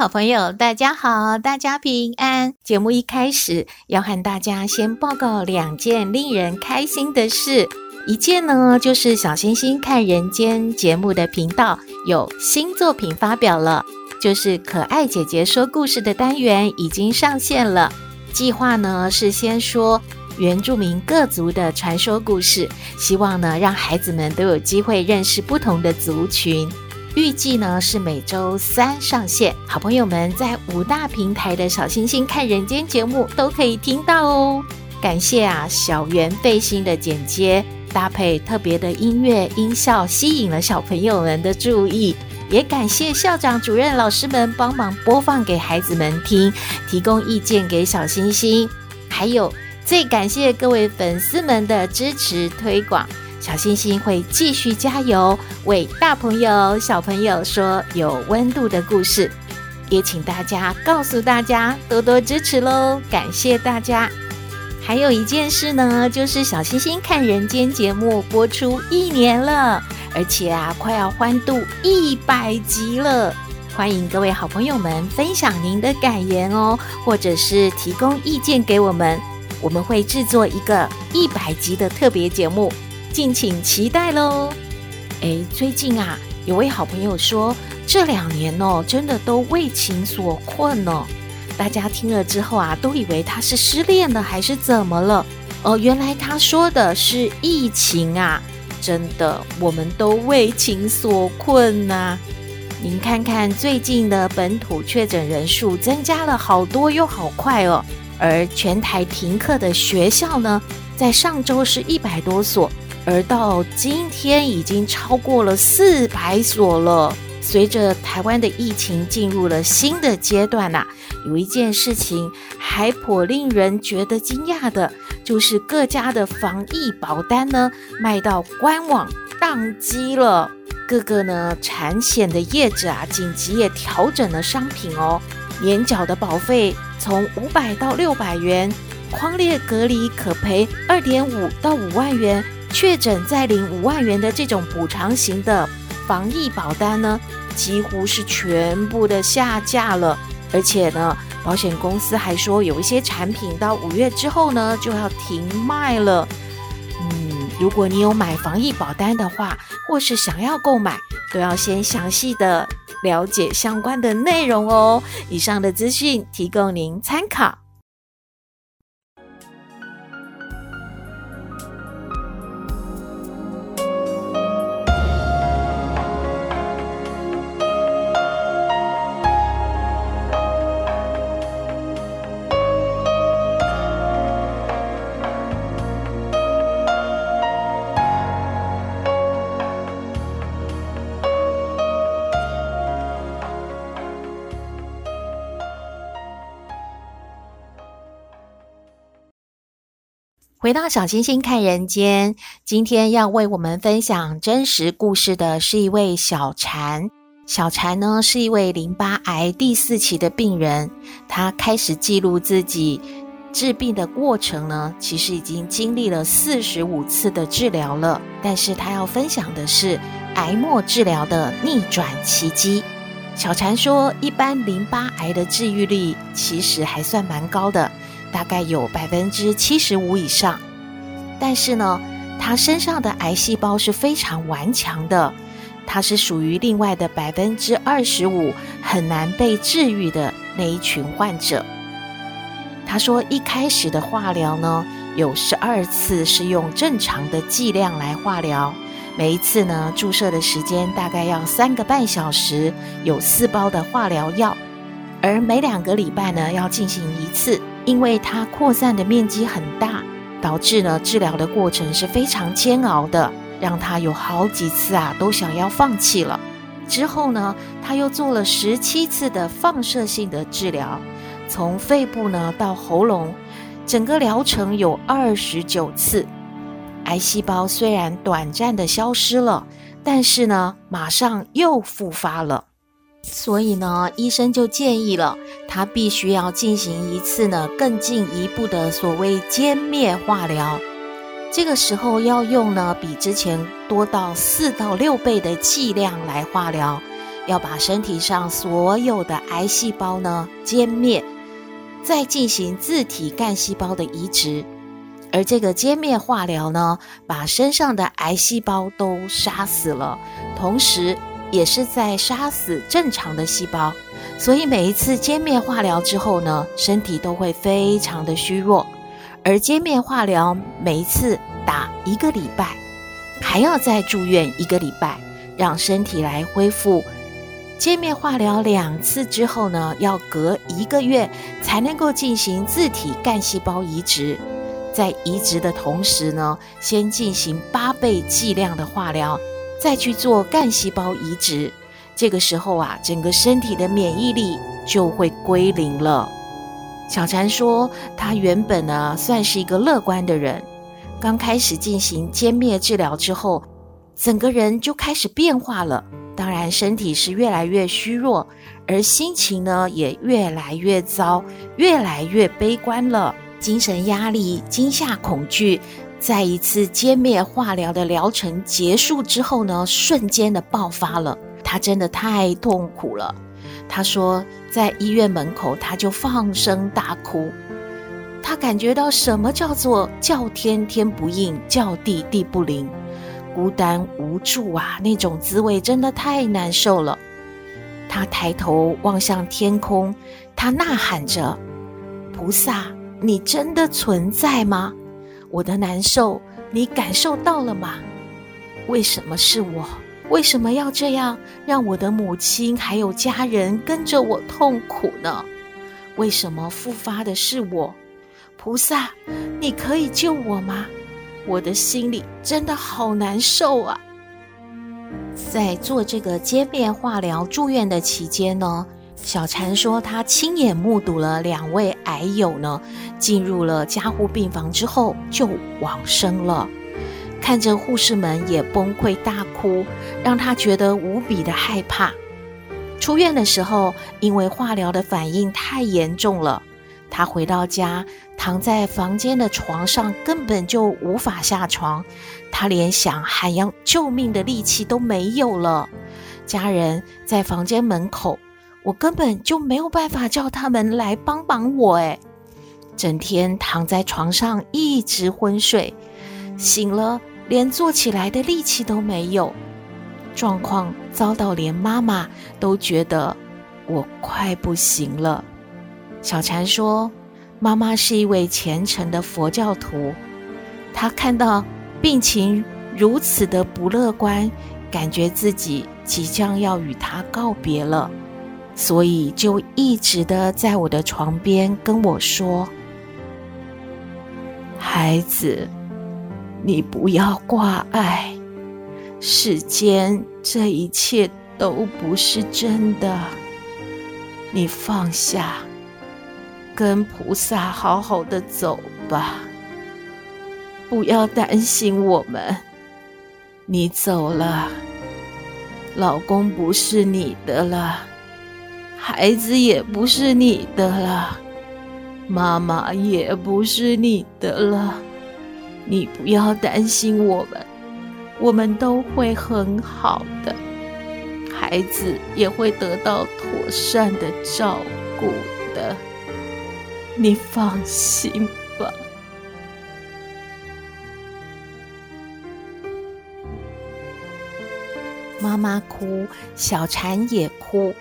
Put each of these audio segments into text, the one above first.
好朋友，大家好，大家平安。节目一开始要和大家先报告两件令人开心的事。一件呢，就是小星星看人间节目的频道有新作品发表了，就是可爱姐姐说故事的单元已经上线了。计划呢是先说原住民各族的传说故事，希望呢让孩子们都有机会认识不同的族群。预计呢是每周三上线，好朋友们在五大平台的小星星看人间节目都可以听到哦。感谢啊，小圆背心的剪接，搭配特别的音乐音效，吸引了小朋友们的注意。也感谢校长、主任、老师们帮忙播放给孩子们听，提供意见给小星星。还有最感谢各位粉丝们的支持推广。小星星会继续加油，为大朋友、小朋友说有温度的故事。也请大家告诉大家多多支持喽，感谢大家。还有一件事呢，就是小星星看人间节目播出一年了，而且啊，快要欢度一百集了。欢迎各位好朋友们分享您的感言哦，或者是提供意见给我们，我们会制作一个一百集的特别节目。敬请期待喽！哎，最近啊，有位好朋友说，这两年哦，真的都为情所困哦。大家听了之后啊，都以为他是失恋了还是怎么了？哦，原来他说的是疫情啊！真的，我们都为情所困呐。您看看最近的本土确诊人数增加了好多又好快哦，而全台停课的学校呢，在上周是一百多所。而到今天已经超过了四百所了。随着台湾的疫情进入了新的阶段呐、有一件事情还颇令人觉得惊讶的，就是各家的防疫保单呢卖到官网宕机了。各个呢产险的业者啊，紧急也调整了商品哦，年缴的保费从五百到六百元，框列隔离可赔二点五到五万元。确诊再领五万元的这种补偿型的防疫保单呢，几乎是全部的下架了。而且呢，保险公司还说有一些产品到五月之后呢就要停卖了。嗯，如果你有买防疫保单的话，或是想要购买，都要先详细的了解相关的内容哦。以上的资讯提供您参考。回到小星星看人间，今天要为我们分享真实故事的是一位小禅。小禅呢是一位淋巴癌第四期的病人，他开始记录自己治病的过程呢，其实已经经历了四十五次的治疗了。但是他要分享的是癌末治疗的逆转奇迹。小禅说，一般淋巴癌的治愈率其实还算蛮高的。大概有百分之七十五以上，但是呢，他身上的癌细胞是非常顽强的，他是属于另外的百分之二十五很难被治愈的那一群患者。他说，一开始的化疗呢，有十二次是用正常的剂量来化疗，每一次呢，注射的时间大概要三个半小时，有四包的化疗药，而每两个礼拜呢，要进行一次。因为它扩散的面积很大，导致呢治疗的过程是非常煎熬的，让他有好几次啊都想要放弃了。之后呢，他又做了十七次的放射性的治疗，从肺部呢到喉咙，整个疗程有二十九次。癌细胞虽然短暂的消失了，但是呢，马上又复发了。所以呢，医生就建议了，他必须要进行一次呢更进一步的所谓歼灭化疗。这个时候要用呢比之前多到四到六倍的剂量来化疗，要把身体上所有的癌细胞呢歼灭，再进行自体干细胞的移植。而这个歼灭化疗呢，把身上的癌细胞都杀死了，同时也是在杀死正常的细胞。所以每一次歼灭化疗之后呢，身体都会非常的虚弱。而歼灭化疗每一次打一个礼拜，还要再住院一个礼拜，让身体来恢复。歼灭化疗两次之后呢，要隔一个月才能够进行自体干细胞移植。在移植的同时呢，先进行八倍剂量的化疗，再去做干细胞移植。这个时候啊，整个身体的免疫力就会归零了。小婵说，她原本呢算是一个乐观的人，刚开始进行歼灭治疗之后，整个人就开始变化了。当然，身体是越来越虚弱，而心情呢也越来越糟，越来越悲观了。精神压力、惊吓、恐惧，在一次歼灭化疗的疗程结束之后呢，瞬间的爆发了。他真的太痛苦了。他说，在医院门口，他就放声大哭。他感觉到什么叫做叫天天不应，叫地地不灵，孤单无助啊！那种滋味真的太难受了。他抬头望向天空，他呐喊着：“菩萨。”你真的存在吗？我的难受，你感受到了吗？为什么是我？为什么要这样让我的母亲还有家人跟着我痛苦呢？为什么复发的是我？菩萨，你可以救我吗？我的心里真的好难受啊！在做这个歼灭化疗住院的期间呢，小婵说，她亲眼目睹了两位癌友呢，进入了加护病房之后就往生了，看着护士们也崩溃大哭，让她觉得无比的害怕。出院的时候，因为化疗的反应太严重了，她回到家，躺在房间的床上，根本就无法下床，她连想喊要救命的力气都没有了。家人在房间门口。我根本就没有办法叫他们来帮帮我，哎，整天躺在床上一直昏睡，醒了连坐起来的力气都没有，状况糟到连妈妈都觉得我快不行了。小婵说，妈妈是一位虔诚的佛教徒，她看到病情如此的不乐观，感觉自己即将要与她告别了。所以就一直的在我的床边跟我说：“孩子，你不要挂碍，世间这一切都不是真的，你放下，跟菩萨好好的走吧，不要担心我们。你走了，老公不是你的了。”孩子也不是你的了，妈妈也不是你的了，你不要担心我们，我们都会很好的，孩子也会得到妥善的照顾的，你放心吧。妈妈哭，小婵也哭。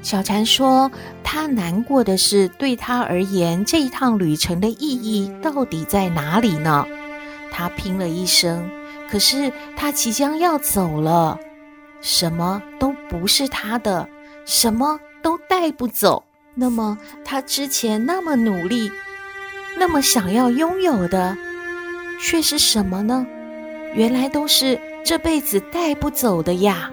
小婵说：“她难过的是，对她而言，这一趟旅程的意义到底在哪里呢？她拼了一生，可是她即将要走了，什么都不是她的，什么都带不走。那么，她之前那么努力，那么想要拥有的，却是什么呢？原来都是这辈子带不走的呀。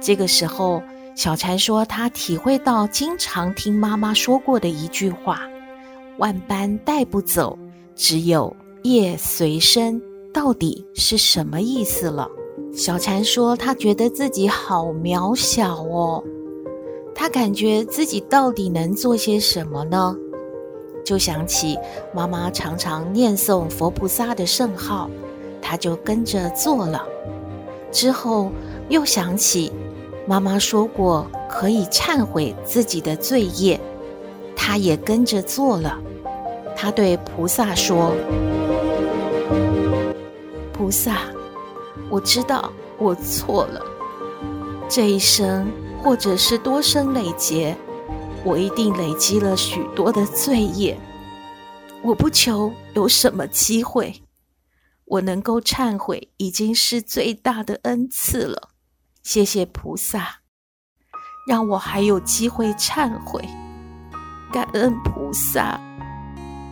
这个时候，小婵说，他体会到经常听妈妈说过的一句话：“万般带不走，只有业随身。”到底是什么意思了？小禅说，他觉得自己好渺小哦，他感觉自己到底能做些什么呢？就想起妈妈常常念诵佛菩萨的圣号，他就跟着做了。之后又想起妈妈说过可以忏悔自己的罪业，她也跟着做了。她对菩萨说。菩萨，我知道我错了。这一生，或者是多生累劫，我一定累积了许多的罪业。我不求有什么机会，我能够忏悔，已经是最大的恩赐了。谢谢菩萨，让我还有机会忏悔。感恩菩萨。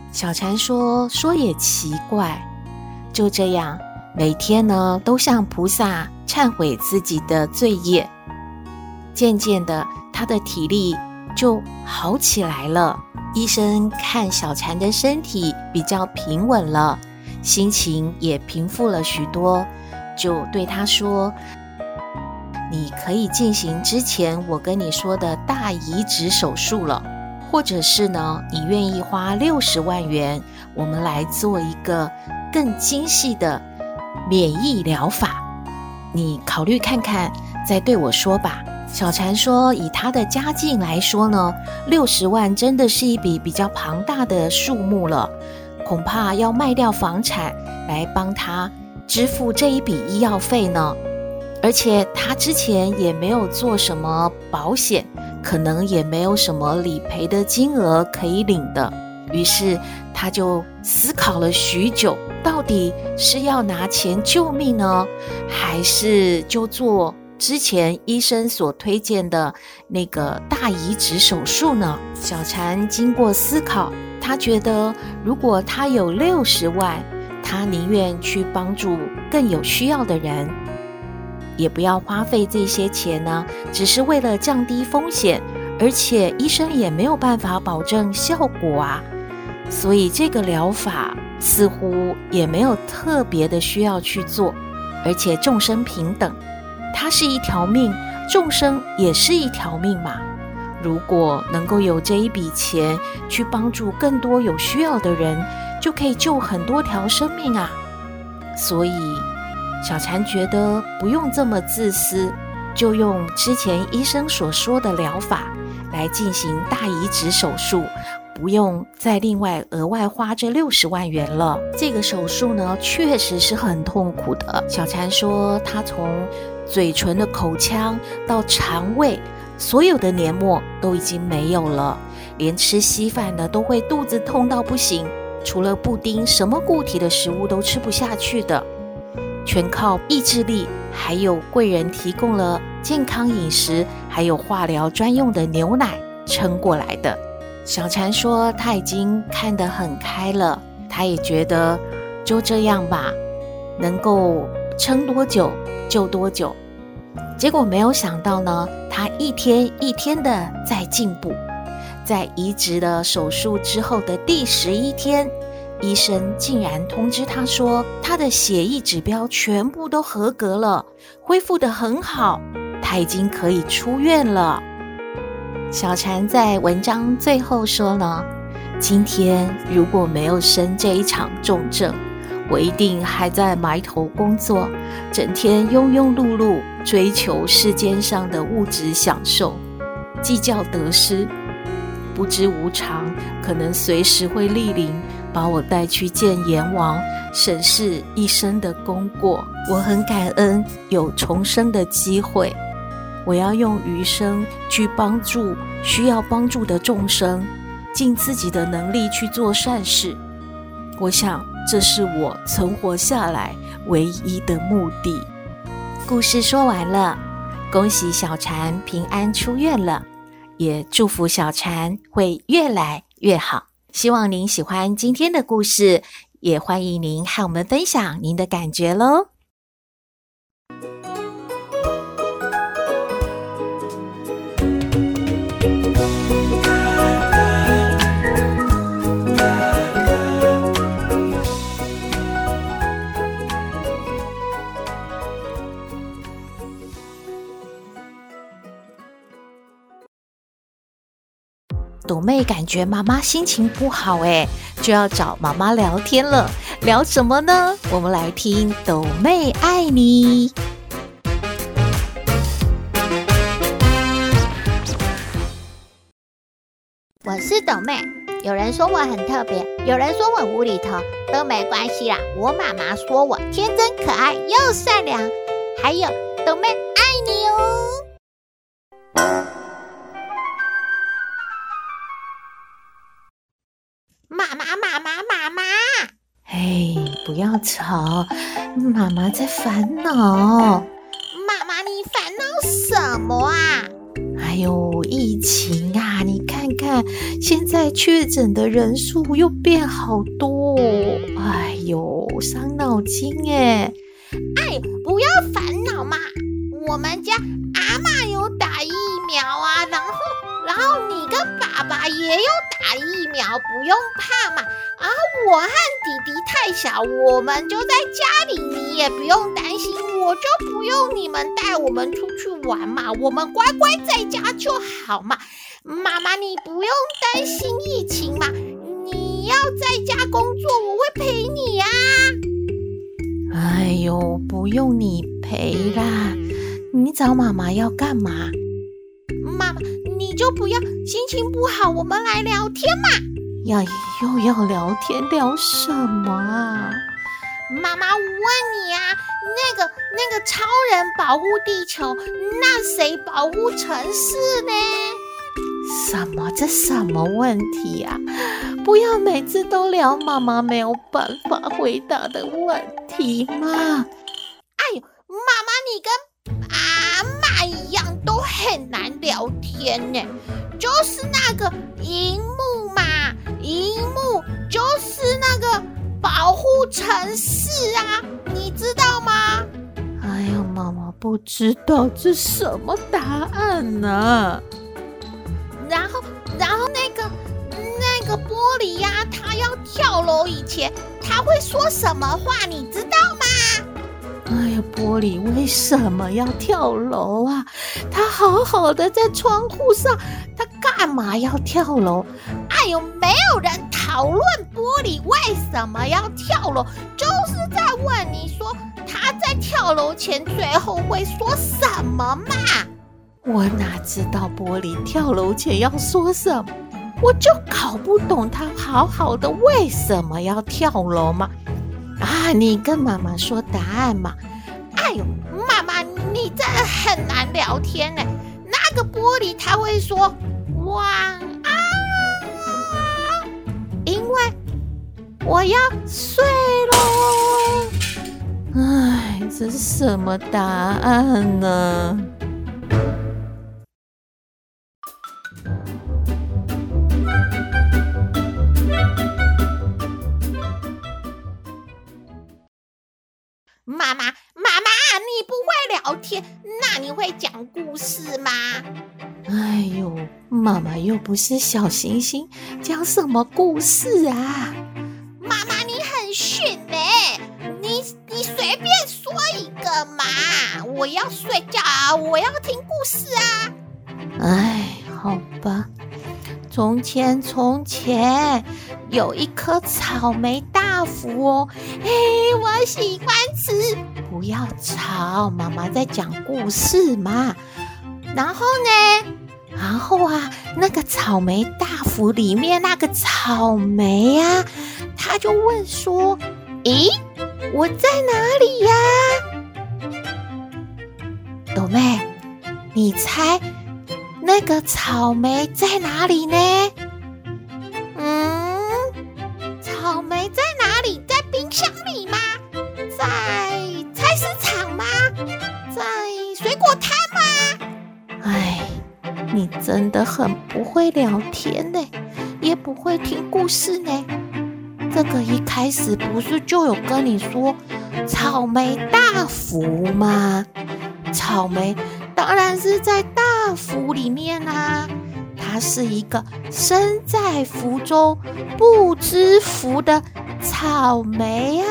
小禅说：“说也奇怪，就这样。”每天呢，都向菩萨忏悔自己的罪业。渐渐的，他的体力就好起来了。医生看小禅的身体比较平稳了，心情也平复了许多，就对他说：“你可以进行之前我跟你说的大移植手术了，或者是呢，你愿意花六十万元，我们来做一个更精细的。”免疫疗法，你考虑看看，再对我说吧。小婵说：“以她的家境来说呢，六十万真的是一笔比较庞大的数目了，恐怕要卖掉房产来帮她支付这一笔医药费呢。而且他之前也没有做什么保险，可能也没有什么理赔的金额可以领的。于是他就思考了许久。”到底是要拿钱救命呢，还是就做之前医生所推荐的那个大移植手术呢？小婵经过思考，她觉得如果她有六十万，她宁愿去帮助更有需要的人，也不要花费这些钱呢，只是为了降低风险，而且医生也没有办法保证效果啊。所以这个疗法。似乎也没有特别的需要去做，而且众生平等，它是一条命，众生也是一条命嘛。如果能够有这一笔钱去帮助更多有需要的人，就可以救很多条生命啊。所以小婵觉得不用这么自私，就用之前医生所说的疗法来进行大移植手术。不用再另外额外花这六十万元了。这个手术呢，确实是很痛苦的。小婵说，她从嘴唇的口腔到肠胃，所有的黏膜都已经没有了，连吃稀饭呢都会肚子痛到不行。除了布丁，什么固体的食物都吃不下去的，全靠意志力，还有贵人提供了健康饮食，还有化疗专用的牛奶撑过来的。小婵说：“她已经看得很开了，她也觉得就这样吧，能够撑多久就多久。结果没有想到呢，她一天一天的在进步。在移植了手术之后的第十一天，医生竟然通知他说，他的血液指标全部都合格了，恢复得很好，他已经可以出院了。”小婵在文章最后说呢：“今天如果没有生这一场重症，我一定还在埋头工作，整天庸庸碌碌，追求世间上的物质享受，计较得失，不知无常，可能随时会莅临，把我带去见阎王，审视一生的功过。我很感恩有重生的机会。”我要用余生去帮助需要帮助的众生，尽自己的能力去做善事。我想，这是我存活下来唯一的目的。故事说完了，恭喜小婵平安出院了，也祝福小婵会越来越好。希望您喜欢今天的故事，也欢迎您和我们分享您的感觉喽。斗妹感觉妈妈心情不好，哎，就要找妈妈聊天了。聊什么呢？我们来听斗妹爱你。我是斗妹，有人说我很特别，有人说我无厘头，都没关系啦。我妈妈说我天真可爱又善良，还有斗妹爱你哦。吵，妈妈在烦恼。妈妈，你烦恼什么啊？哎呦，疫情啊！你看看，现在确诊的人数又变好多，哎呦，伤脑筋哎！哎，不要烦恼嘛，我们家阿嬷有打疫苗啊，然后，然后你跟爸爸也有打疫苗，不用怕嘛。啊，我和弟弟太小，我们就在家里，你也不用担心，我就不用你们带我们出去玩嘛，我们乖乖在家就好嘛。妈妈，你不用担心疫情嘛，你要在家工作，我会陪你呀。哎呦，不用你陪啦，你找妈妈要干嘛？妈妈，你就不要心情不好，我们来聊天嘛。呀，又要聊天聊什么啊？妈妈，我问你啊，那个那个超人保护地球，那谁保护城市呢？什么？这什么问题呀？不要每次都聊妈妈没有办法回答的问题嘛！哎呦，妈妈，你跟都很难聊天呢，就是那个荧幕嘛。荧幕就是那个保护城市啊，你知道吗？哎呀，妈妈不知道这什么答案呢、啊。然后，然后那个那个玻璃呀、啊，它要跳楼以前，他会说什么话？你知道吗？哎呀，玻璃为什么要跳楼啊？好好的在窗户上，他干嘛要跳楼？哎呦，没有人讨论玻璃为什么要跳楼，就是在问你说他在跳楼前最后会说什么嘛？我哪知道玻璃跳楼前要说什么？我就搞不懂他好好的为什么要跳楼嘛？啊，你跟妈妈说答案嘛？哎呦，妈，你真的很难聊天呢。那个玻璃它会说晚安因为。我要睡喽！唉，这是什么答案呢？妈妈又不是小星星，讲什么故事啊？妈妈，你很逊呢，你你随便说一个嘛！我要睡觉啊，我要听故事啊！哎，好吧。从前从前有一棵草莓大福哦，嘿，我喜欢吃。不要吵，妈妈在讲故事嘛。然后呢？然后啊，那个草莓大福里面那个草莓呀、啊。他就问说：“咦，我在哪里呀？”豆妹，你猜那个草莓在哪里呢？真的很不会聊天呢，也不会听故事呢。这个一开始不是就有跟你说草莓大福吗？草莓当然是在大福里面啦，它是一个身在福中不知福的草莓啊！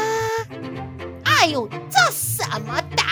哎呦，这什么答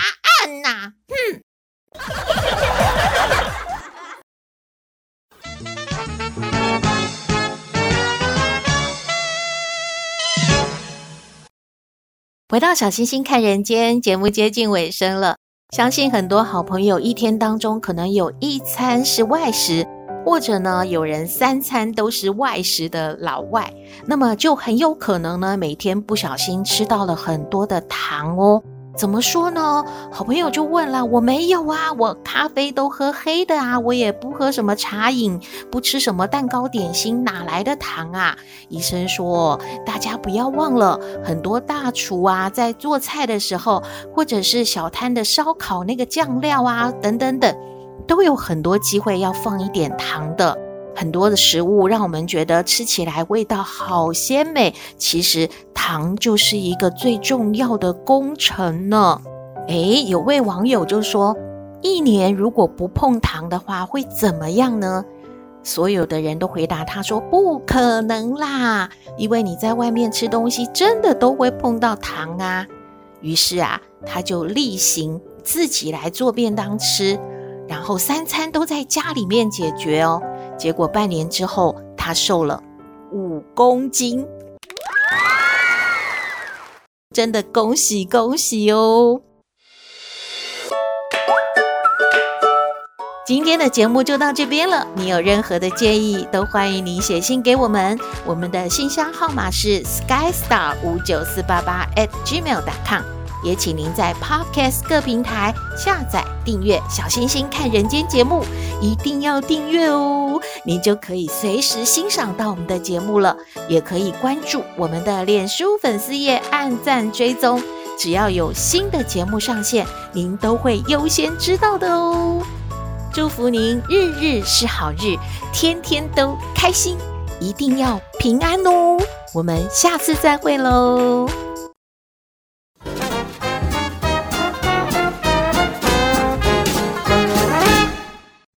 回到小星星看人间节目接近尾声了，相信很多好朋友一天当中可能有一餐是外食，或者呢有人三餐都是外食的老外，那么就很有可能呢每天不小心吃到了很多的糖哦。怎么说呢？好朋友就问了，我没有啊，我咖啡都喝黑的啊，我也不喝什么茶饮，不吃什么蛋糕点心，哪来的糖啊？医生说，大家不要忘了，很多大厨啊，在做菜的时候，或者是小摊的烧烤那个酱料啊，等等等，都有很多机会要放一点糖的。很多的食物让我们觉得吃起来味道好鲜美，其实糖就是一个最重要的工程呢。诶，有位网友就说，一年如果不碰糖的话，会怎么样呢？所有的人都回答他说，不可能啦，因为你在外面吃东西真的都会碰到糖啊。于是啊，他就例行自己来做便当吃，然后三餐都在家里面解决哦。结果半年之后，他瘦了五公斤，真的恭喜恭喜哦！今天的节目就到这边了。你有任何的建议，都欢迎你写信给我们。我们的信箱号码是 skystar 五九四八八 at gmail.com。也请您在 Podcast 各平台下载订阅《小星星看人间》节目，一定要订阅哦，您就可以随时欣赏到我们的节目了。也可以关注我们的脸书粉丝页，按赞追踪，只要有新的节目上线，您都会优先知道的哦。祝福您日日是好日，天天都开心，一定要平安哦。我们下次再会喽。